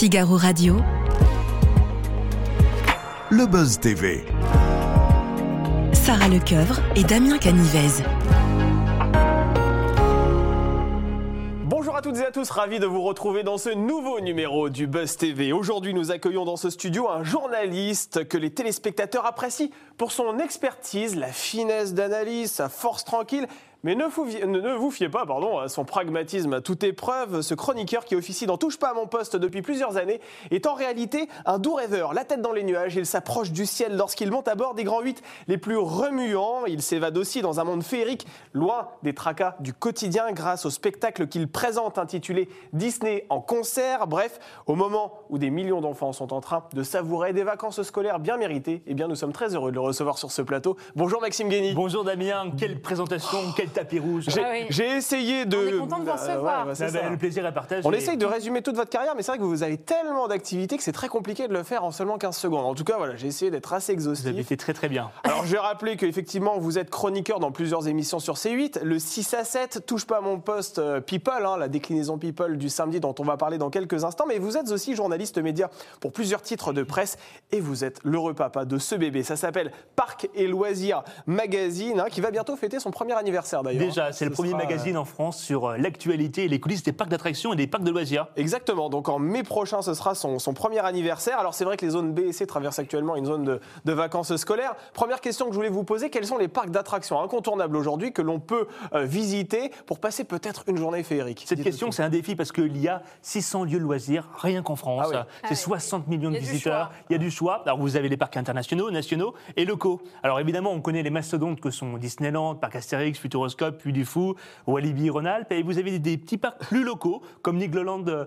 Figaro Radio. Le Buzz TV. Sarah Lecoeuvre et Damien Canivez. Bonjour à toutes et à tous, ravi de vous retrouver dans ce nouveau numéro du Buzz TV. Aujourd'hui, nous accueillons dans ce studio un journaliste que les téléspectateurs apprécient pour son expertise, la finesse d'analyse, sa force tranquille mais ne vous, fiez pas pardon, à son pragmatisme à toute épreuve. Ce chroniqueur qui officie dans Touche pas à mon poste depuis plusieurs années est en réalité un doux rêveur. La tête dans les nuages, il s'approche du ciel lorsqu'il monte à bord des grands huit les plus remuants. Il s'évade aussi dans un monde féerique, loin des tracas du quotidien grâce au spectacle qu'il présente intitulé Disney en concert. Bref, au moment où des millions d'enfants sont en train de savourer des vacances scolaires bien méritées, eh bien nous sommes très heureux de le recevoir sur ce plateau. Bonjour Maxime Guény. Bonjour Damien, quelle présentation, tapis rouge. J'ai Ah oui. j'ai essayé de. On est content de vous Euh, recevoir. bah, c'est Ah ben, ça. le plaisir est partagé. On essaye de résumer toute votre carrière, mais c'est vrai que vous avez tellement d'activités que c'est très compliqué de le faire en seulement 15 secondes. En tout cas, voilà, j'ai essayé d'être assez Vous avez exhaustif. fait très très bien. Alors, je vais rappeler qu'effectivement, vous êtes chroniqueur dans plusieurs émissions sur C8. Le 6 à 7, touche pas à mon poste euh, People, hein, la déclinaison People du samedi dont on va parler dans quelques instants. Mais vous êtes aussi journaliste média pour plusieurs titres de presse et vous êtes l'heureux papa de ce bébé. Ça s'appelle Parc et Loisirs Magazine, hein, qui va bientôt fêter son premier anniversaire d'ailleurs. Déjà, c'est le premier sera, euh, magazine en France sur euh, l'actualité et les coulisses des parcs d'attractions et des parcs de loisirs. Exactement, donc en mai prochain, ce sera son, son premier anniversaire. Alors c'est vrai que les zones B et C traversent actuellement une zone de, de vacances scolaires. Première question que je voulais vous poser, quels sont les parcs d'attractions incontournables aujourd'hui que l'on peut euh, visiter pour passer peut-être une journée féerique Cette question, c'est un défi parce qu'il y a 600 lieux de loisirs rien qu'en France. Ah oui. Ah C'est oui. 60 millions de visiteurs. Il y a du choix. Alors vous avez les parcs internationaux, nationaux et locaux. Alors évidemment, on connaît les mastodontes que sont Disneyland, Parc Astérix, Futuroscope, Puy du Fou, Walibi, Rhône-Alpes. Et vous avez des, petits parcs plus locaux comme Nigloland euh,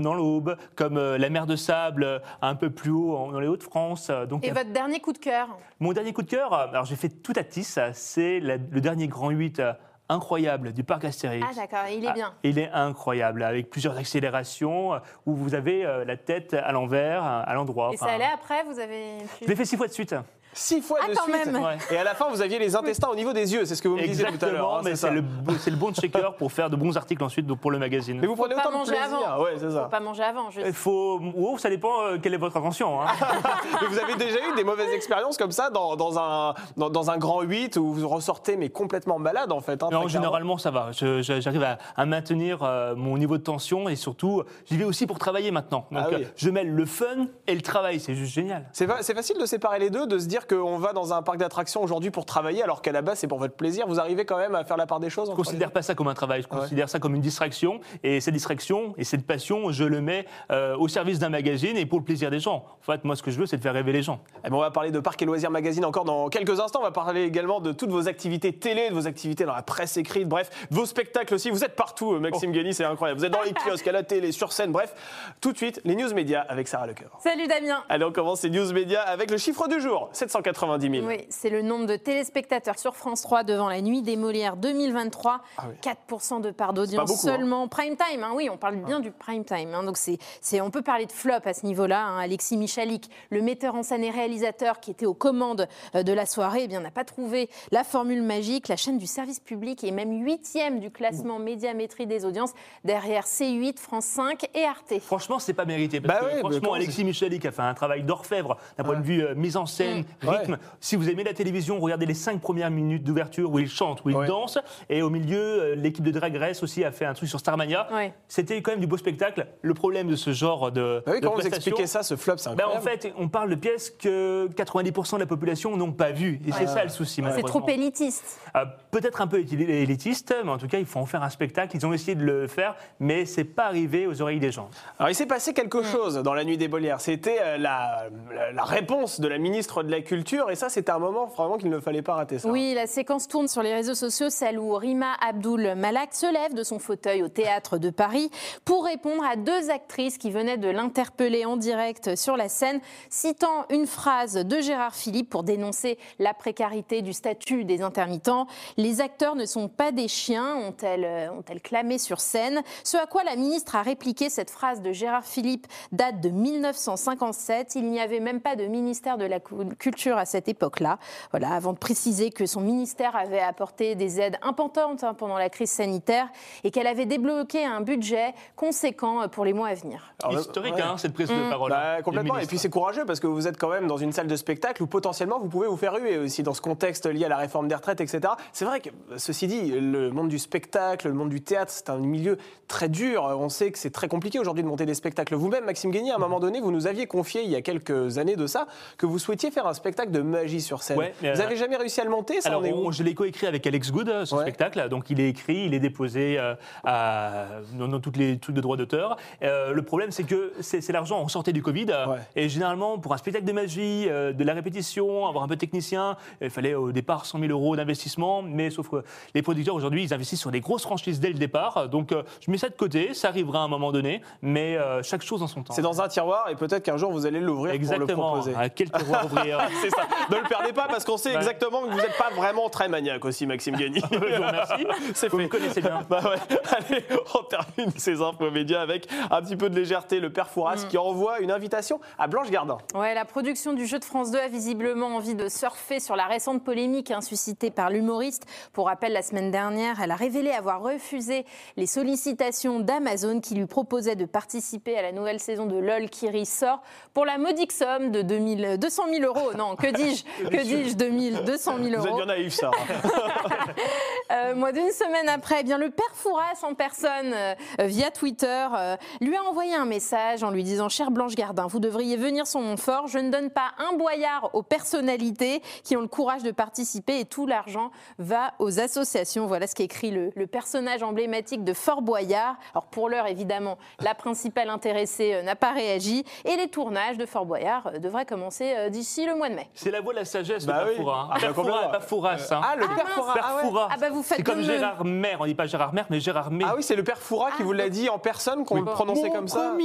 dans l'Aube, comme euh, la mer de Sable euh, un peu plus haut dans les Hauts-de-France. Donc Et votre dernier coup de cœur Mon dernier coup de cœur, alors j'ai fait tout à Tis, c'est le dernier grand 8 euh, incroyable du parc Astérix. Ah d'accord, il est bien. Ah, il est incroyable, avec plusieurs accélérations, où vous avez la tête à l'envers, à l'endroit. Et ça allait après, vous avez Je l'ai fait six fois de suite. Six fois Ah, de quand suite. même. Ouais. Et à la fin, vous aviez les intestins au niveau des yeux, c'est ce que vous me disiez tout à l'heure. Hein, mais c'est le, le bon checker pour faire de bons articles ensuite pour le magazine. Mais vous prenez Faut pas autant de manger plaisir. avant. Ouais, c'est Faut ça. pas manger avant. Il faut, oh, ça dépend euh, quelle est votre intention. hein. Mais vous avez déjà eu des mauvaises expériences comme ça dans, dans un, dans, dans un grand 8 où vous ressortez mais complètement malade en fait. hein, Non, généralement, ça va. Je- je- J'arrive à, à maintenir euh, mon niveau de tension et surtout, j'y vais aussi pour travailler maintenant. Donc, Ah oui. euh, je mêle le fun et le travail. C'est juste génial. C'est fa- c'est facile de séparer les deux, de se dire qu'on va dans un parc d'attractions aujourd'hui pour travailler, alors qu'à la base c'est pour votre plaisir. Vous arrivez quand même à faire la part des choses Je ne considère pas ça comme un travail, je ouais. considère ça comme une distraction. Et cette distraction et cette passion, je le mets euh, au service d'un magazine et pour le plaisir des gens. En fait, moi, ce que je veux, c'est de faire rêver les gens. Eh ben, on va parler de Parc et Loisirs Magazine encore dans quelques instants. On va parler également de toutes vos activités télé, de vos activités dans la presse écrite, bref, de vos spectacles aussi. Vous êtes partout, euh, Maxime Oh. Guény, c'est incroyable. Vous êtes dans les kiosques, à la télé, sur scène, bref. Tout de suite, les news médias avec Sarah Lecoeur. Salut Damien Allez, on commence ces news médias avec le chiffre du jour 790 000. Oui, c'est le nombre de téléspectateurs sur France 3 devant la nuit des Molières 2023. Ah oui. 4% de part d'audience beaucoup, hein. seulement. Prime time, hein, oui, on parle bien du prime time. hein, donc c'est, c'est, on peut parler de flop à ce niveau-là. hein. Alexis Michalik, le metteur en scène et réalisateur qui était aux commandes euh, de la soirée, eh bien, n'a pas trouvé la formule magique. La chaîne du service public est même huitième du classement médiamétrie des audiences, derrière C8, France 5 et Arte. Franchement, c'est pas mérité. Parce Bah que, franchement, Alexis Michalik a fait un travail d'orfèvre d'un point de vue euh, mise en scène, Mm. Rythme. Si vous aimez la télévision, regardez les cinq premières minutes d'ouverture où il chante, où il Ouais. danse. Et au milieu, euh, l'équipe de Drag Race aussi a fait un truc sur Starmania. Ouais. C'était quand même du beau spectacle. Le problème de ce genre de. Bah oui, de comment vous expliquez ça, ce flop C'est ben, en fait, on parle de pièces que 90% de la population n'ont pas vues. Et c'est ça le souci, C'est trop élitiste. Euh, Peut-être un peu éli- élitiste, mais en tout cas, il faut en faire un spectacle. Ils ont essayé de le faire, mais c'est pas arrivé aux oreilles des gens. Alors, il s'est passé quelque chose dans la nuit des Molières. C'était euh, la, la- la réponse de la ministre de la Culture, et ça, c'était un moment vraiment qu'il ne fallait pas rater. Oui, la séquence tourne sur les réseaux sociaux, celle où Rima Abdul Malak se lève de son fauteuil au théâtre de Paris pour répondre à deux actrices qui venaient de l'interpeller en direct sur la scène, citant une phrase de Gérard Philippe pour dénoncer la précarité du statut des intermittents. Les acteurs ne sont pas des chiens, ont-elles ont-elles clamé sur scène. Ce à quoi la ministre a répliqué cette phrase de Gérard Philippe date de 1957. Il n'y avait même pas de ministère de la Culture Culture à cette époque-là. Voilà, avant de préciser que son ministère avait apporté des aides importantes hein, pendant la crise sanitaire et qu'elle avait débloqué un budget conséquent pour les mois à venir. Alors, Historique, ouais. hein, cette prise de Mm. parole. Bah, hein, complètement. du Et puis c'est courageux parce que vous êtes quand même dans une salle de spectacle où potentiellement vous pouvez vous faire huer aussi dans ce contexte lié à la réforme des retraites, etc. C'est vrai que, ceci dit, le monde du spectacle, le monde du théâtre, c'est un milieu très dur. On sait que c'est très compliqué aujourd'hui de monter des spectacles. Vous-même, Maxime Guény, à un moment donné, vous nous aviez confié il y a quelques années de ça que vous souhaitiez faire un spectacle de magie sur scène. Ouais, vous euh, n'avez jamais réussi à le monter Ça Alors, en est où on- je l'ai coécrit avec Alex Good, euh, ce Ouais. spectacle. Donc, il est écrit, il est déposé euh, à- dans, dans toutes les trucs de droit d'auteur. Euh, le problème, c'est que c'est l'argent. On sortait du Covid. euh, Ouais. Et généralement, pour un spectacle de magie, euh, de la répétition, avoir un peu de technicien, il fallait au départ 100 000 euros d'investissement. Mais sauf que les producteurs, aujourd'hui, ils investissent sur des grosses franchises dès le départ. Donc, euh, je mets ça de côté. Ça arrivera à un moment donné. Mais euh, chaque chose en son temps. C'est dans un tiroir et peut-être qu'un jour vous allez l'ouvrir pour le proposer. À quel tiroir ouvrir? C'est ça. Ne le perdez pas parce qu'on sait Ouais. exactement que vous n'êtes pas vraiment très maniaque aussi, Maxime Guény. Je vous remercie. C'est Vous me connaissez bien. Bah ouais. Allez, on termine ces infos médias avec un petit peu de légèreté. Le père Fouras Mm. qui envoie une invitation à Blanche Gardin. Ouais, la production du jeu de France 2 a visiblement envie de surfer sur la récente polémique hein, suscitée par l'humoriste. Pour rappel, la semaine dernière, elle a révélé avoir refusé les sollicitations d'Amazon qui lui proposait de participer à la nouvelle saison de LOL qui ressort pour la modique somme de 2000, 200 000 euros. Non, que dis-je Que dis-je 2000, 200 000 Vous êtes euros. bien naïf, ça. Euh, moi, d'une semaine après, eh bien, le père Fouras en personne, euh, euh, via Twitter, euh, lui a envoyé un message en lui disant Chère Blanche Gardin, vous devriez venir sur mon fort. Je ne donne pas un boyard aux personnalités qui ont le courage de participer et tout l'argent va aux associations. Voilà ce qu'écrit le, le personnage emblématique de Fort Boyard. Alors, pour l'heure, évidemment, la principale intéressée euh, n'a pas réagi et les tournages de Fort Boyard euh, devraient commencer euh, d'ici le mois de mai. C'est la voix de la sagesse, Bah le oui. père Fouras. hein. Ah, bah, Père Fouras, complètement. pas Fouras. hein. Ah, le Ah, père. Fouras. Père Ah, ouais. Fouras. Ah bah, vous faites C'est comme le- Gérard Maire. On dit pas Gérard Maire, mais Gérard May. Ah oui, c'est le père Fouras qui Ah. vous l'a dit en personne, qu'on le prononçait comme ça.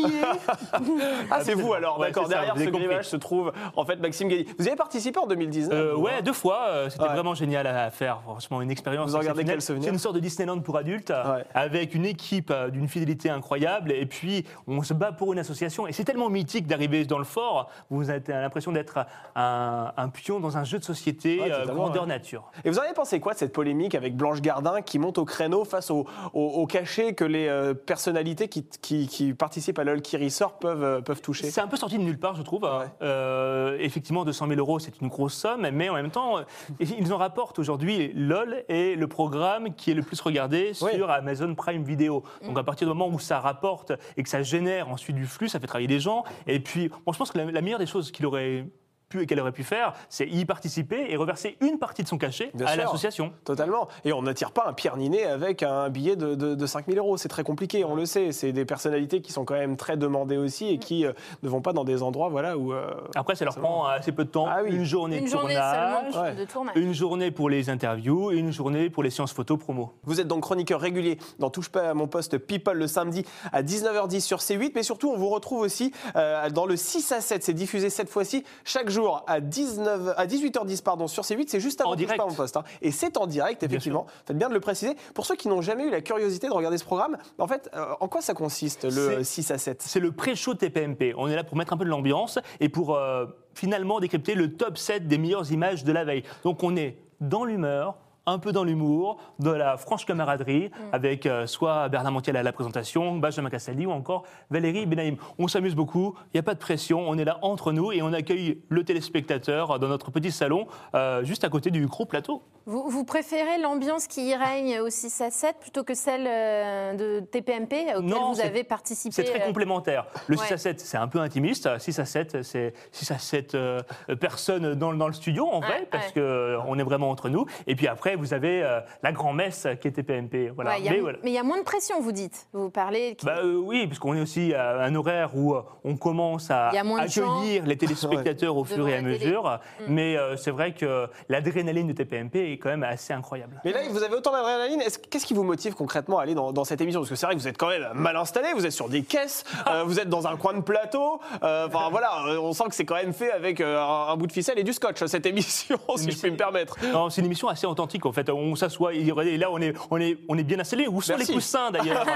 Ah, c'est vous alors, Ouais, d'accord. c'est ça, Derrière vous ce avez compris. grillage se trouve en fait Maxime Guény. Vous y avez participé en 2019 Euh, vous, ouais, hein deux fois. euh, C'était Ouais. vraiment génial à faire. Franchement, une expérience. Vous en gardez exceptionnelle. quel souvenir C'est une sorte de Disneyland pour adultes, Ouais. avec une équipe euh, d'une fidélité incroyable. Et puis, on se bat pour une association. Et c'est tellement mythique d'arriver dans le fort. Vous avez l'impression d'être un, un pion dans un jeu de société Ouais, euh, totalement, grandeur ouais. nature. Et vous en avez pensé quoi de cette polémique avec Blanche Gardin qui monte au créneau face au, au, au cachet que les euh, personnalités qui, qui, qui participent à LOL qui ressort peuvent, euh, peuvent toucher C'est un peu sorti de nulle part, je trouve. Euh, effectivement, 200 000 euros, c'est une grosse somme, mais en même temps, ils en rapportent aujourd'hui. LOL est le programme qui est le plus regardé sur Oui. Amazon Prime Video. Donc à partir du moment où ça rapporte et que ça génère ensuite du flux, ça fait travailler des gens. Et puis, bon, je pense que la, la meilleure des choses qu'il aurait pu et qu'elle aurait pu faire, c'est y participer et reverser une partie de son cachet Bien à l'association. Totalement. Et on n'attire pas un Pierre Ninet avec un billet de, de, de 5000 euros. C'est très compliqué, on le sait. C'est des personnalités qui sont quand même très demandées aussi et qui euh, ne vont pas dans des endroits voilà, où. euh, Après, ça leur prend assez peu de temps. Ah oui. Une journée Une de journée tournage. seulement Ouais. de tournage. Une journée pour les interviews et une journée pour les séances photo promo. Vous êtes donc chroniqueur régulier dans Touche pas à mon poste People le samedi à 19h10 sur C8, mais surtout on vous retrouve aussi euh, dans le 6 à 7. C'est diffusé cette fois-ci chaque jour à 19 à 18h10 pardon sur C8. C'est juste avant En direct. pas poste. hein. Et c'est en direct effectivement. Faites bien de le préciser. Pour ceux qui n'ont jamais eu la curiosité de regarder ce programme, en fait, euh, en quoi ça consiste le C'est- 6 à 7 C'est le pré-show TPMP. On est là pour mettre un peu de l'ambiance et pour euh, finalement décrypter le top 7 des meilleures images de la veille. Donc on est dans l'humeur, un peu dans l'humour, de la franche camaraderie, avec euh, soit Bernard Montiel à la présentation, Benjamin Castaldi ou encore Valérie Benaïm. On s'amuse beaucoup, il n'y a pas de pression, on est là entre nous et on accueille le téléspectateur dans notre petit salon, euh, juste à côté du gros plateau. Vous, vous préférez l'ambiance qui y règne au 6 à 7 plutôt que celle euh, de TPMP auquel Non, vous avez participé C'est très euh, complémentaire. Le ouais. 6 à 7, c'est un peu intimiste. 6 à 7, c'est 6 à 7 euh, personnes dans, le- dans le studio, en vrai, Ouais, parce ouais. qu'on est vraiment entre nous. Et puis après, vous avez euh, la grand-messe qui était PMP. Voilà. ouais, il Mais voilà. Mais il y a moins de pression, vous dites. Vous parlez. qui- Bah, euh, oui, puisqu'on est aussi à un horaire où euh, on commence à accueillir les téléspectateurs au fur Devant et à mesure. Mm. Mais euh, c'est vrai que l'adrénaline de TPMP est quand même assez incroyable. Mais là, vous avez autant d'adrénaline. Est-ce- Qu'est-ce qui vous motive concrètement à aller dans, dans cette émission? Parce que c'est vrai que vous êtes quand même mal installé, vous êtes sur des caisses, euh, vous êtes dans un coin de plateau. euh, Enfin voilà, euh, on sent que c'est quand même fait avec euh, un, un bout de ficelle et du scotch, cette émission, si je puis me permettre. C'est une émission assez authentique en fait. On s'assoit et là on est, on est, on est bien installé. Où sont Merci. les coussins d'ailleurs?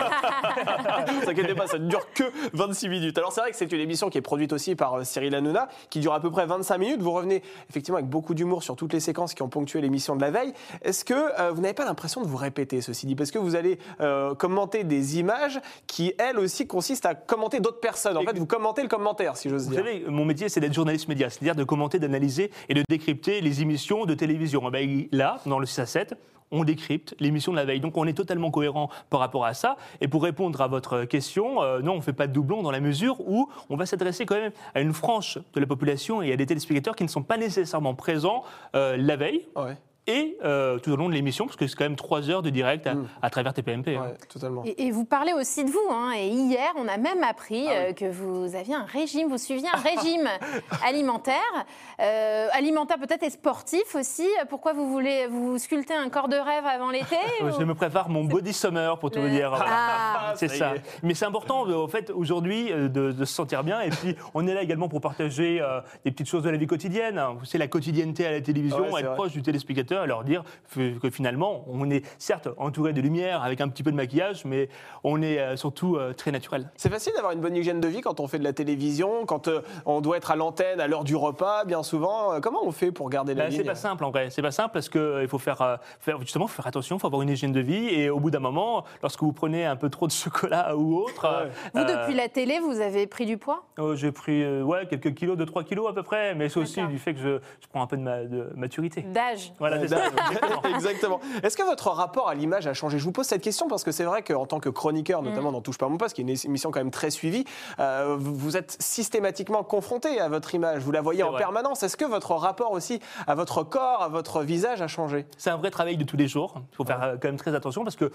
Ne vous inquiétez pas, ça ne dure que 26 minutes. Alors c'est vrai que c'est une émission qui est produite aussi par Cyril Hanouna, qui dure à peu près 25 minutes. Vous revenez effectivement avec beaucoup d'humour sur toutes les séquences qui ont ponctué l'émission de la veille. Est-ce que euh, vous n'avez pas l'impression de vous répéter, ceci dit? Parce que vous allez euh, commenter des images qui, elles aussi, consistent à commenter d'autres personnes. En fait, vous commentez le commentaire, si j'ose Vous dire. savez, mon métier, c'est d'être journaliste média, c'est-à-dire de commenter, d'analyser et de décrypter les émissions de télévision. Eh ben, là, dans le 6 à 7, on décrypte l'émission de la veille. Donc on est totalement cohérent par rapport à ça. Et pour répondre à votre question, euh, non, on ne fait pas de doublon dans la mesure où on va s'adresser quand même à une frange de la population et à des téléspectateurs qui ne sont pas nécessairement présents euh, la veille Ouais, et euh, tout au long de l'émission, parce que c'est quand même trois heures de direct à, Mm. à travers TPMP. hein. ouais, totalement. Et, et vous parlez aussi de vous. hein, et hier, on a même appris Ah oui. euh, que vous aviez un régime, vous suiviez un régime alimentaire, euh, alimentaire peut-être et sportif aussi. Pourquoi vous voulez vous sculpter un corps de rêve avant l'été ou- Je me prépare mon body summer pour tout vous dire. Ah. C'est Ça. Mais c'est important, au fait, aujourd'hui, de, de se sentir bien. Et puis, on est là également pour partager euh, des petites choses de la vie quotidienne. C'est la quotidienneté à la télévision, Ouais, être vrai. proche du téléspectateur et leur dire que, finalement, on est certes entouré de lumière avec un petit peu de maquillage, mais on est euh, surtout euh, très naturel. C'est facile d'avoir une bonne hygiène de vie quand on fait de la télévision, quand euh, on doit être à l'antenne à l'heure du repas, bien souvent. Comment on fait pour garder la Bah, c'est pas simple en vrai. C'est pas simple parce qu'il faut faire, euh, faire justement faut faire attention, il faut avoir une hygiène de vie et au bout d'un moment, lorsque vous prenez un peu trop de chocolat ou autre, euh, Vous, euh, depuis la télé, vous avez pris du poids? Oh, j'ai pris euh, ouais, quelques kilos, 2-3 kilos à peu près, mais c'est aussi du fait que je, je prends un peu de, ma- de maturité. d'âge Voilà. Exactement. Est-ce que votre rapport à l'image a changé? Je vous pose cette question parce que c'est vrai qu'en tant que chroniqueur, Mm. notamment dans Touche pas à mon poste, qui est une émission quand même très suivie, euh, vous êtes systématiquement confronté à votre image. Vous la voyez en vrai. permanence. Est-ce que votre rapport aussi à votre corps, à votre visage a changé? C'est un vrai travail de tous les jours. Il faut faire euh, quand même très attention parce qu'on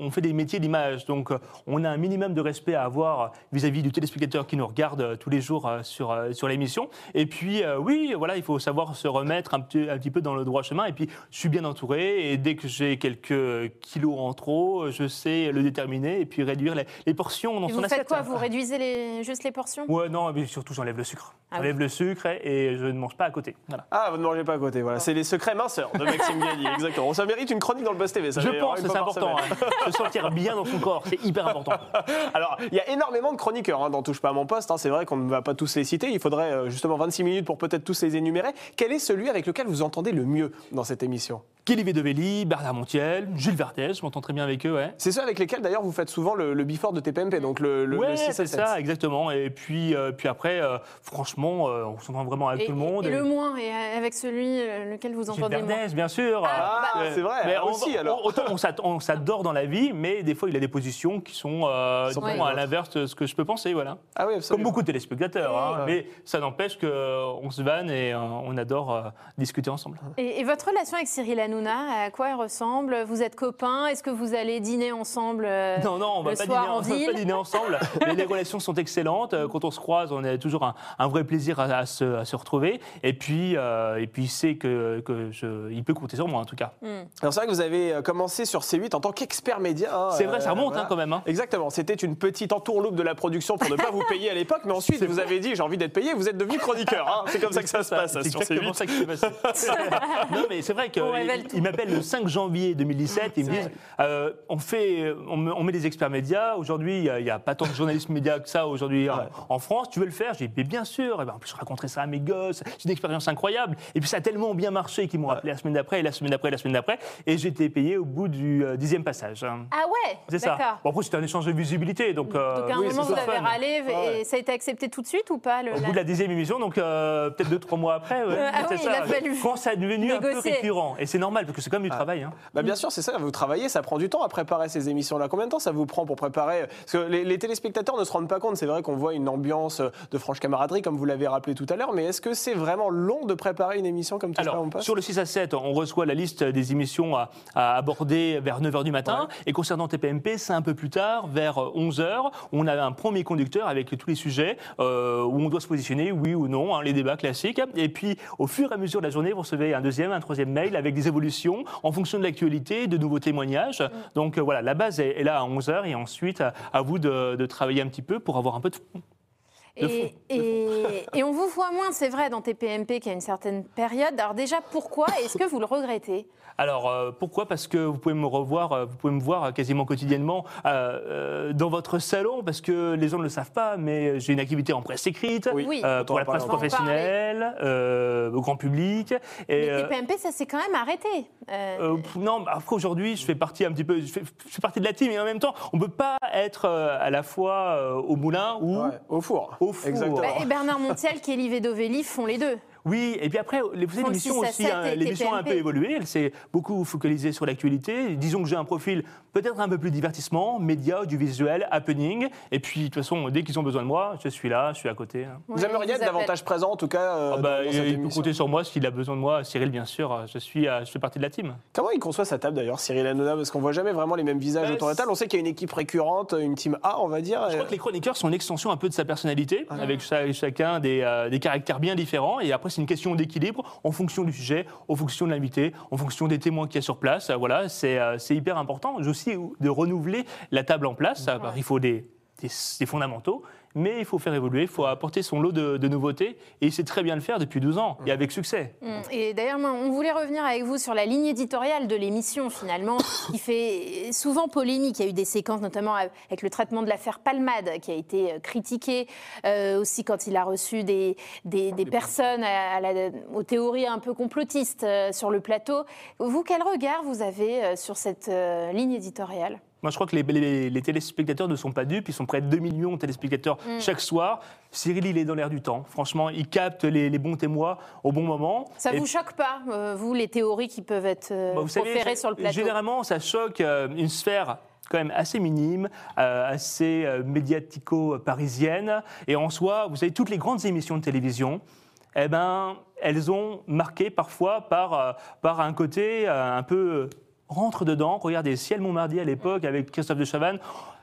on fait des métiers d'image. Donc, euh, on a un minimum de respect à avoir vis-à-vis du téléspectateur qui nous regarde tous les jours sur, sur l'émission. Et puis, euh, oui, voilà, il faut savoir se remettre un petit, un petit peu dans le droit chemin. Et puis, je suis bien entouré. Et dès que j'ai quelques kilos en trop, je sais le déterminer et puis réduire les, les portions dans Et son vous assiette. faites quoi? Vous réduisez les, juste les portions? Ouais, non, mais surtout, j'enlève le sucre. Ah j'enlève le sucre et, et je ne mange pas à côté. Voilà. Ah, vous ne mangez pas à côté. Voilà, c'est les secrets minceurs de Maxime Gagny. Exactement. Ça mérite une chronique dans le Buzz TV. Ça Je pense que c'est important. hein. Se sentir bien dans son corps, c'est hyper important. Alors, il y a énormément de chroniqueurs hein, dans Touche pas à mon poste. hein. C'est vrai qu'on ne va pas tous les citer. Il faudrait euh, justement 26 minutes pour peut-être tous les énumérer. Quel est celui avec lequel vous entendez le mieux? Dans cette émission Kelly Vedovelli, Bernard Montiel, Jules Verdet, je m'entends très bien avec eux, ouais. C'est ceux avec lesquels d'ailleurs vous faites souvent le, le before de TPMP, donc le, le, ouais, le 6 à c'est 7. ça, exactement. Et puis, euh, puis après, euh, franchement, euh, on s'entend vraiment avec et, tout le monde. et et- le moins, et avec celui lequel vous entendez le moins Verdez, bien sûr. Ah, bah, c'est vrai, Mais ah, on- aussi on- alors. Autant on s'adore dans la vie, mais des fois il a des positions qui sont, euh, à l'inverse de ce que je peux penser, voilà. Ah oui, Comme absolument. beaucoup de téléspectateurs, hein, Ouais. mais ça n'empêche qu'on se vanne et euh, on adore euh, discuter ensemble. Et, et votre relation avec Cyril Hanouna, à quoi elle ressemble? Vous êtes copains? Est-ce que vous allez dîner ensemble euh, Non, non, on va le pas soir dîner, en on va pas dîner ensemble. mais les relations sont excellentes. Euh, Quand on se croise, on a toujours un, un vrai plaisir à, à se, à se retrouver. Et puis, euh, et puis il sait que, que je, il peut compter sur moi, en tout cas. Hmm. Alors c'est vrai que vous avez commencé sur C8 en tant qu'expert média. hein, C'est vrai, ça remonte voilà. hein, quand même. hein. Exactement, c'était une petite entourloupe de la production pour ne pas vous payer à l'époque, mais ensuite vous avez dit j'ai envie d'être payé, vous êtes devenu chroniqueur. hein. C'est comme ça que ça se passe C'est exactement C8. ça qui s'est passé. non, mais c'est vrai On révèle qu'ils m'appellent le 5 janvier 2017. Ils me disent euh, on, fait, on, met- on met des experts médias. Aujourd'hui, il n'y a, pas tant de journalistes médias que ça aujourd'hui en- Ouais. en, France. Tu veux le faire? J'ai dit bien sûr. Et ben, en plus, je raconterai ça à mes gosses. C'est une expérience incroyable. Et puis, ça a tellement bien marché qu'ils m'ont appelé la semaine d'après, et la semaine d'après, et la semaine d'après. Et j'ai été payé au bout du euh, dixième passage. Ah ouais? C'est ça. Bon, après, c'était un échange de visibilité. Donc, euh, Donc à un oui, moment, vous avez râlé Ouais. et ça a été accepté tout de suite ou pas le, Au la- bout de la dixième émission, donc euh, peut-être deux, trois mois après, ouais, Ah oui, il ça. a fallu Quand ça est devenu un peu récurrent. Et c'est normal, parce que c'est comme du travail. hein. Bah bien sûr, c'est ça, vous travaillez, ça prend du temps à préparer ces émissions-là. Combien de temps ça vous prend pour préparer Parce que les, les téléspectateurs ne se rendent pas compte, c'est vrai qu'on voit une ambiance de franche camaraderie, comme vous l'avez rappelé tout à l'heure, mais est-ce que c'est vraiment long de préparer une émission comme tout ça Alors, on passe sur le 6 à 7, on reçoit la liste des émissions à, à aborder vers 9h du matin. Et concernant TPMP, c'est un peu plus tard, vers 11h. On a un premier conducteur avec tous les sujets euh, où on doit se positionner, oui ou non, hein, les débats classiques. Et puis, au fur et à mesure de la journée, vous recevez un deuxième, un troisième mail avec des en fonction de l'actualité, de nouveaux témoignages. Donc euh, voilà, la base est, est là à 11h et ensuite à, à vous de, de travailler un petit peu pour avoir un peu de fond. Et, et- et on vous voit moins, c'est vrai, dans TPMP qu'à une certaine période. Alors déjà, pourquoi Est-ce que vous le regrettez? Alors euh, pourquoi? Parce que vous pouvez me revoir, euh, vous pouvez me voir quasiment quotidiennement euh, euh, dans votre salon, parce que les gens ne le savent pas, mais j'ai une activité en presse écrite, Oui. Euh, pour la presse professionnelle, euh, au grand public. Et, Mais euh, TPMP, ça s'est quand même arrêté. Euh, Euh, non, bah, après aujourd'hui, je fais partie un petit peu, je fais, je fais partie de la team, et en même temps, on peut pas être euh, à la fois euh, au moulin ou Ouais, au four. au four. Exactement. bah, et Bernard Montiel, Kelly Vedovelli font les deux. Oui, et puis après, les- vous savez, l'émission 6 à aussi, 7 hein, l'émission a un peu évolué. Elle s'est beaucoup focalisée sur l'actualité. Disons que j'ai un profil peut-être un peu plus divertissement, média, audiovisuel, happening. Et puis, de toute façon, dès qu'ils ont besoin de moi, je suis là, je suis à côté. hein. Vous aimeriez être davantage présent, en tout cas, euh, Ah bah, dans, dans cette il peut compter sur moi s'il a besoin de moi. Cyril, bien sûr, je, suis, euh, je fais partie de la team. Comment il conçoit sa table d'ailleurs, Cyril Hanouna? Parce qu'on voit jamais vraiment les mêmes visages Bah, autour de la table. On sait qu'il y a une équipe récurrente, une team A, on va dire. Je crois que les chroniqueurs sont l'extension un peu de sa personnalité, avec cha- chacun des, euh, des caractères bien différents. Et après, c'est une question d'équilibre en fonction du sujet, en fonction de l'invité, en fonction des témoins qu'il y a sur place. Voilà, c'est euh, hyper important. Aussi de renouveler la table en place. Il faut des, des- des fondamentaux, mais il faut faire évoluer, il faut apporter son lot de, de nouveautés. Et il sait très bien le faire depuis 12 ans, et avec succès. Mm. Et d'ailleurs, on voulait revenir avec vous sur la ligne éditoriale de l'émission, finalement, qui fait souvent polémique. Il y a eu des séquences, notamment avec le traitement de l'affaire Palmade, qui a été euh, critiqué, euh, aussi quand il a reçu des, des, des personnes à la- aux théories un peu complotistes euh, sur le plateau. Vous, quel regard vous avez euh, sur cette euh, ligne éditoriale? Moi, je crois que les, les- les téléspectateurs ne sont pas dupes. Ils sont près de 2 millions de téléspectateurs Mm. chaque soir. Cyril, il est dans l'air du temps. Franchement, il capte les, les bons témoins au bon moment. Ça Et vous choque pas, euh, vous, les théories qui peuvent être euh, Bah, vous proférées sur le plateau Généralement, ça choque euh, une sphère quand même assez minime, euh, assez euh, médiatico-parisienne. Et en soi, vous savez, toutes les grandes émissions de télévision, eh ben, elles ont marqué parfois par, euh, par un côté un peu rentre dedans. Regardez, Ciel Montmardi à l'époque avec Christophe de Chavannes.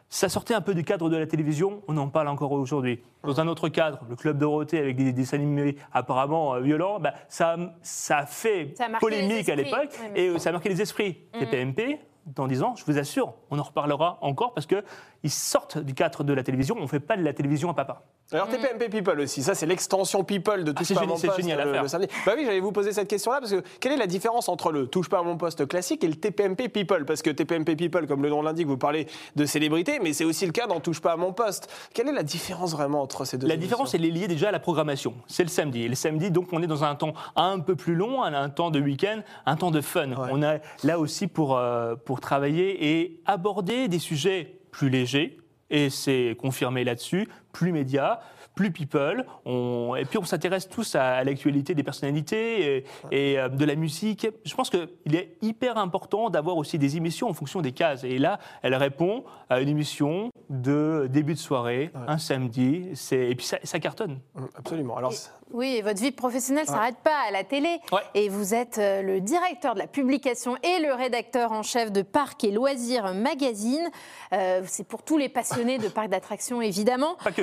Ça sortait un peu du cadre de la télévision, on en parle encore aujourd'hui. Dans un autre cadre, le Club Dorothée avec des dessins animés apparemment euh, violents, bah, ça, ça a fait Ça a marqué les polémique à l'époque mais- et euh, ça a marqué les esprits. TPMP, dans 10 ans, je vous assure, on en reparlera encore parce qu'ils sortent du cadre de la télévision, on ne fait pas de la télévision à papa. Alors TPMP People aussi, ça c'est l'extension People de Ah, Touche c'est pas à mon poste génial à le, faire. le samedi. Bah oui, j'allais vous poser cette question-là parce que quelle est la différence entre le Touche pas à mon poste classique et le TPMP People? Parce que TPMP People, comme le nom l'indique, vous parlez de célébrités, mais c'est aussi le cas dans Touche pas à mon poste. Quelle est la différence vraiment entre ces deux La différence, elle est liée déjà à la programmation. C'est le samedi. Et le samedi, donc, on est dans un temps un peu plus long, un, un temps de week-end, un temps de fun. On a là aussi pour, euh, pour travailler et aborder des sujets plus légers, et c'est confirmé là-dessus, plus médias, plus people. On- et puis on s'intéresse tous à, à l'actualité des personnalités et, et, euh, de la musique. Je pense qu'il est hyper important d'avoir aussi des émissions en fonction des cases. Et là, elle répond à une émission de début de soirée, un samedi, et puis ça, ça cartonne. Hum, Absolument. Alors, Oui, et votre vie professionnelle ne s'arrête pas à la télé. Ouais. Et vous êtes euh, le directeur de la publication et le rédacteur en chef de Parc et Loisirs Magazine. Euh, c'est pour tous les passionnés de parcs d'attractions, évidemment. Pas que.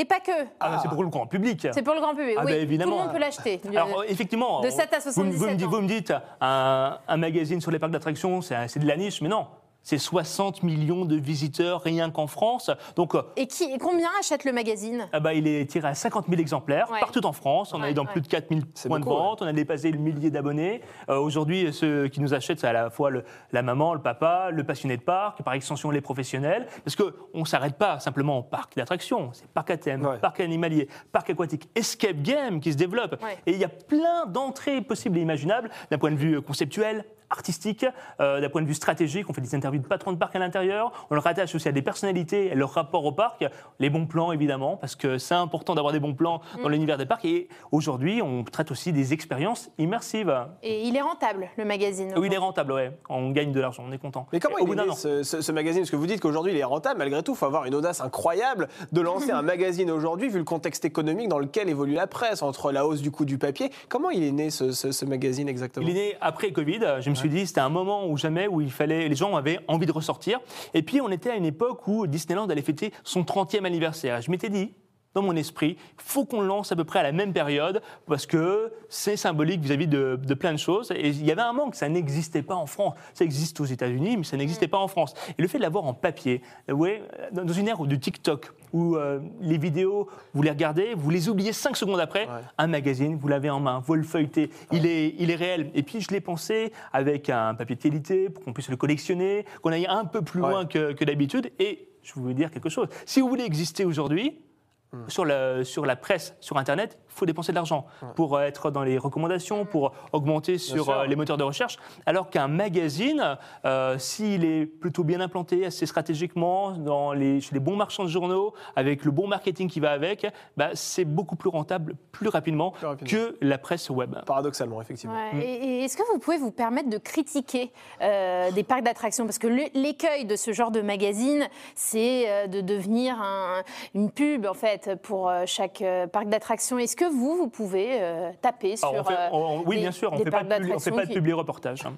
Et pas que. Ah, C'est pour le grand public. C'est pour le grand public. Ah, oui, bah, évidemment. Tout le monde peut l'acheter. Alors, euh, effectivement. de 7 à vous me- vous, me 77 dites, ans. vous me dites, un, un magazine sur les parcs d'attractions, c'est de la niche, mais non. C'est 60 millions de visiteurs rien qu'en France. Donc, euh, Et qui, et combien achète le magazine? ah bah, il est tiré à 50 000 exemplaires Ouais. partout en France. On Ouais, est dans ouais. plus de 4 000 C'est points de beaucoup, vente. On a dépassé le millier d'abonnés. Euh, Aujourd'hui, ceux qui nous achètent, c'est à la fois le- la maman, le papa, le passionné de parc, et par extension les professionnels. Parce qu'on ne s'arrête pas simplement au parc d'attractions. C'est parc à thème, Ouais. parc animalier, parc aquatique, escape game qui se développe. Ouais. Et il y a plein d'entrées possibles et imaginables d'un point de vue conceptuel, artistique, euh, d'un point de vue stratégique. On fait des interviews de patrons de parc à l'intérieur. On le rattache aussi à des personnalités et leur rapport au parc. Les bons plans, évidemment, parce que c'est important d'avoir des bons plans Mm. dans l'univers des parcs. Et aujourd'hui, on traite aussi des expériences immersives. Et il est rentable, le magazine. Oui, il est rentable, ouais. On gagne de l'argent, on est content. Mais comment Et au il bout est d'un né an. ce, ce- ce magazine? Parce que vous dites qu'aujourd'hui il est rentable, malgré tout, il faut avoir une audace incroyable de lancer un magazine aujourd'hui, vu le contexte économique dans lequel évolue la presse, entre la hausse du coût du papier. Comment il est né ce, ce- ce magazine exactement? Il est né après Covid. Je me suis dit, c'était un moment ou jamais où il fallait, les gens avaient envie de ressortir. Et puis, on était à une époque où Disneyland allait fêter son 30e anniversaire. Je m'étais dit, dans mon esprit. Il faut qu'on lance à peu près à la même période parce que c'est symbolique vis-à-vis de, de plein de choses. Et il y avait un manque, ça n'existait pas en France. Ça existe aux États-Unis, mais ça n'existait pas en France. Et le fait de l'avoir en papier, euh, ouais, dans une ère du TikTok, où euh, les vidéos, vous les regardez, vous les oubliez cinq secondes après, un magazine, vous l'avez en main, vous le feuilletez, il, est, il est réel. Et puis je l'ai pensé avec un papier de qualité pour qu'on puisse le collectionner, qu'on aille un peu plus Ouais. loin que, que d'habitude. Et je vous dire quelque chose. Si vous voulez exister aujourd'hui, sur, la, sur la presse, sur Internet, il faut dépenser de l'argent pour euh, être dans les recommandations, pour augmenter sur sûr. euh, les moteurs de recherche. Alors qu'un magazine, euh, s'il est plutôt bien implanté, assez stratégiquement, dans les, chez les bons marchands de journaux, avec le bon marketing qui va avec, bah, c'est beaucoup plus rentable, plus rapidement, Plus rapidement. que la presse web. Paradoxalement, effectivement. Ouais. Et, et est-ce que vous pouvez vous permettre de critiquer euh, des parcs d'attractions? Parce que l'écueil de ce genre de magazine, c'est de devenir un- une pub en fait pour euh, chaque euh, parc d'attractions. Est-ce que vous, vous pouvez euh, taper sur on fait- on- oui, bien sûr, on ne fait, pas de publi- on fait d'attractions pas de qui- reportage. hein.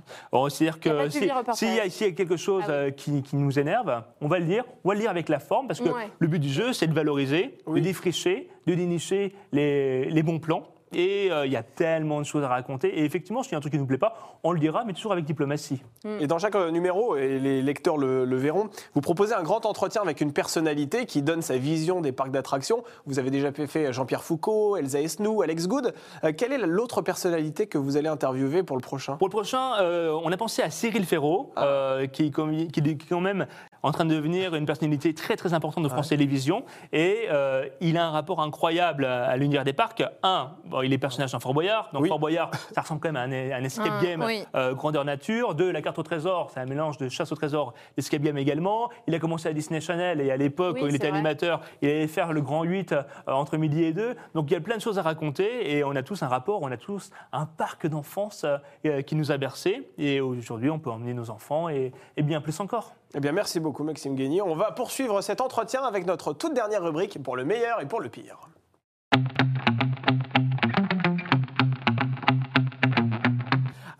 C'est-à-dire Il y a pas que de si- s'il y, a- a quelque chose Ah oui. qui, qui nous énerve, on va le lire. On va le lire avec la forme, parce que Ouais. le but du jeu, c'est de valoriser, Oui. de défricher, de dénicher les, les bons plans. Et euh, il y a tellement de choses à raconter. Et effectivement, s'il y a un truc qui ne nous plaît pas, on le dira, mais toujours avec diplomatie. Et dans chaque euh, numéro, et les lecteurs le, le verront, vous proposez un grand entretien avec une personnalité qui donne sa vision des parcs d'attractions. Vous avez déjà fait Jean-Pierre Foucault, Elsa Esnou, Alex Good. Euh, quelle est l'autre personnalité que vous allez interviewer pour le prochain? Pour le prochain, euh, on a pensé à Cyril Ferraud, Ah. euh, qui, est comme- qui est quand même en train de devenir une personnalité très très importante de France Télévisions. Et euh, il a un rapport incroyable à, à l'univers des parcs. Un, bon, il est personnage dans Fort Boyard. Donc Oui. Fort Boyard, ça ressemble quand même à un, à un escape Ah, game oui. euh, grandeur nature. Deux, la carte au trésor, c'est un mélange de chasse au trésor, escape game également. Il a commencé à Disney Channel et à l'époque, Oui, où il était vrai. animateur, il allait faire le grand 8 euh, entre midi et 2. Donc il y a plein de choses à raconter et on a tous un rapport, on a tous un parc d'enfance euh, qui nous a bercés. Et aujourd'hui, on peut emmener nos enfants et, et bien plus encore. Eh bien, merci beaucoup, Maxime Guény. On va poursuivre cet entretien avec notre toute dernière rubrique pour le meilleur et pour le pire.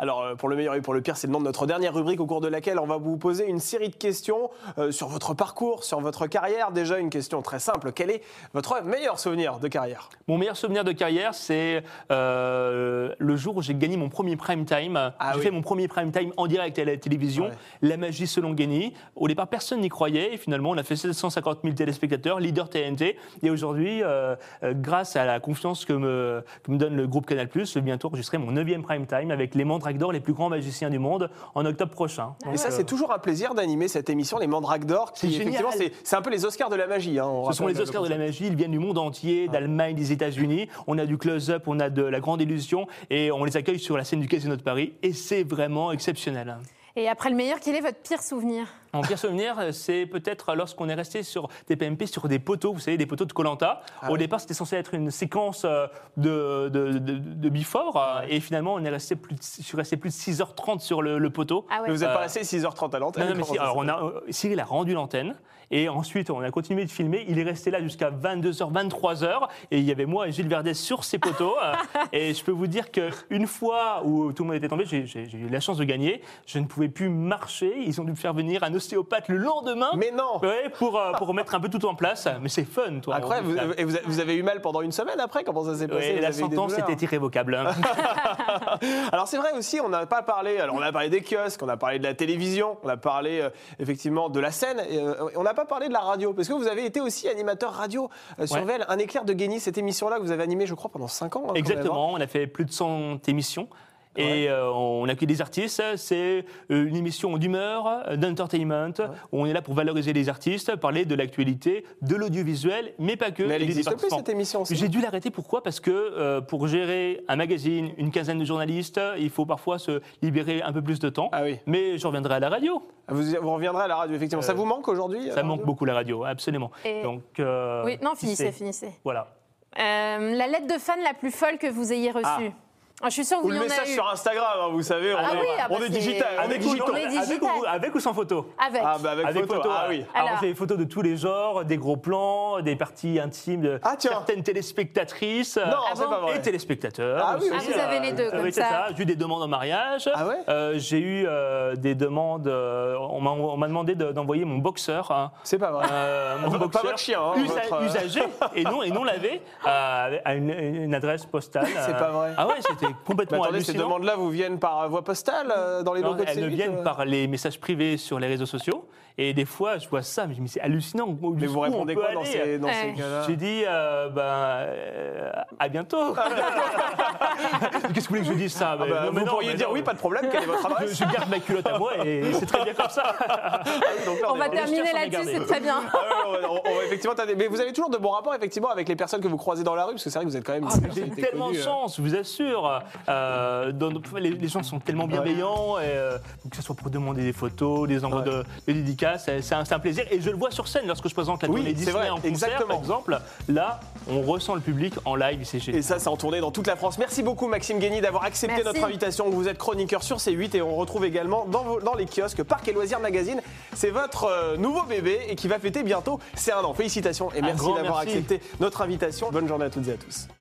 Alors, euh, pour le meilleur et pour le pire, c'est le nom de notre dernière rubrique au cours de laquelle on va vous poser une série de questions euh, sur votre parcours, sur votre carrière. Déjà, une question très simple. Quel est votre meilleur souvenir de carrière? Mon meilleur souvenir de carrière, c'est euh, le jour où j'ai gagné mon premier prime time. Ah j'ai oui. fait mon premier prime time en direct à la télévision. Ouais. La magie selon Guény. Au départ, personne n'y croyait. Et finalement, on a fait 750 000 téléspectateurs, leader TNT. Et aujourd'hui, euh, grâce à la confiance que me, que me donne le groupe Canal+, je vais bientôt enregistrer mon neuvième prime time avec les Mandrakes d'or, les plus grands magiciens du monde, en octobre prochain. Et ça, c'est toujours un plaisir d'animer cette émission, les Mandrakes d'Or, qui effectivement, c'est c'est un peu les Oscars de la magie. hein, Ce sont les le Oscars de la magie, ils viennent du monde entier, d'Allemagne, des États-Unis. On a du close-up, on a de la grande illusion et on les accueille sur la scène du Casino de Paris et c'est vraiment exceptionnel. Et après le meilleur, quel est votre pire souvenir? Mon pire souvenir, c'est peut-être lorsqu'on est resté sur des PMP, sur des poteaux, vous savez, des poteaux de Colanta. Ah Au oui. départ, c'était censé être une séquence euh, de, de, de, de Before, euh, et finalement, on est resté plus de, je suis resté plus de 6h30 sur le, le poteau. Ah Mais vous n'êtes Euh, pas resté 6h30 à l'antenne Non, non, mais si- alors, on a, euh, Cyril a rendu l'antenne et ensuite on a continué de filmer. Il est resté là jusqu'à 22h, 23h et il y avait moi et Gilles Verdet sur ces poteaux. euh, et je peux vous dire qu'une fois où tout le monde était tombé, j'ai eu la chance de gagner. Je ne pouvais plus marcher. Ils ont dû me faire venir un ostéopathe le lendemain. Mais non Ouais, pour, euh, pour remettre un peu tout en place. Mais c'est fun, toi. Incroyable. Vous, avez- et vous avez- vous avez eu mal pendant une semaine après? Comment ça s'est passé? Ouais, la sentence était irrévocable. hein. Alors c'est vrai aussi, on n'a pas parlé. Alors on a parlé des kiosques, on a parlé de la télévision, on a parlé euh, effectivement de la scène. et, euh, on n'a pas parlé de la radio parce que vous avez été aussi animateur radio euh, sur Ouais. Un éclair de Guény, cette émission-là que vous avez animée, je crois, pendant 5 ans. hein, hein. Exactement, on a fait plus de 100 émissions. Et euh, on accueille des artistes. C'est euh, une émission d'humeur, euh, d'entertainment, où on est là pour valoriser les artistes, parler de l'actualité, de l'audiovisuel, mais pas que. Mais elle n'existe plus cette émission aussi. J'ai dû l'arrêter. Pourquoi? Parce que euh, pour gérer un magazine, une quinzaine de journalistes, il faut parfois se libérer un peu plus de temps. Ah oui. Mais je reviendrai à la radio. Vous, vous reviendrez à la radio, effectivement. ça vous manque aujourd'hui Ça manque beaucoup la radio, absolument. Et- Donc, euh, Oui, non, finissez, finissez. Voilà. Euh, la lettre de fan la plus folle que vous ayez reçue? Ah, je suis sûre que Ou vous le y en message eu. sur Instagram, hein, vous savez, on Ah est, oui, ah bah on est c'est- digital, on est Avec ou- est avec, digital. ou, avec ou sans photo Avec. Ah bah avec, Avec photo, photo, ah oui. Alors, Alors. j'ai des photos de tous les genres, des gros plans, des parties intimes de Ah, tiens. certaines téléspectatrices Non, Ah c'est bon pas vrai. et téléspectateurs. Ah oui, aussi, Ah, vous avez les deux, euh, comme oui, c'est ça. J'ai eu des demandes en mariage. Ah ouais Euh, J'ai eu euh, des demandes. euh, on m'a on m'a demandé de- d'envoyer mon boxeur. hein. C'est pas vrai. Euh, mon Pas boxeur votre chien, hein, usa- votre, euh. usagé et non, et non lavé euh, à une, une adresse postale. C'est euh. pas vrai. Ah ouais, c'était Complètement attendez, ces hallucinant. demandes-là vous viennent par voie postale euh, dans les Non, locaux de elles ne C8, viennent euh par les messages privés sur les réseaux sociaux. Et des fois, je vois ça, mais je me dis, c'est hallucinant. Mais vous répondez quoi dans ces, dans ces cas-là J'ai dit, euh, ben, euh, à bientôt. Qu'est-ce que vous voulez que je dise ça? Ah bah, non, mais Vous non, pourriez mais dire non. oui, pas de problème, quelle est votre Je, adresse je garde ma culotte à moi et c'est très bien comme ça. Donc là, On va terminer là-dessus, c'est très bien. Ah on on effectivement. Mais vous avez toujours de bons rapports effectivement avec les personnes que vous croisez dans la rue, parce que c'est vrai que vous êtes quand même. Ah, tellement de euh. chance, je vous assure. Euh, dans- les, les gens sont tellement bienveillants, et, euh, que ce soit pour demander des photos, des envois Ouais. de, de c'est c'est un, c'est un plaisir. Et je le vois sur scène lorsque je présente la Oui, tournée c'est Disney vrai, en concert, exactement. par exemple. Là, on ressent le public en live, c'est Et ça, c'est en tournée dans toute la France. Merci beaucoup, Maxime Guény, d'avoir accepté Merci. notre invitation. Vous êtes chroniqueur sur C8 et on retrouve également dans, vos- dans les kiosques Parc et Loisirs Magazine. C'est votre euh, nouveau bébé et qui va fêter bientôt ses un an. Félicitations et merci d'avoir merci. accepté notre invitation. Bonne journée à toutes et à tous.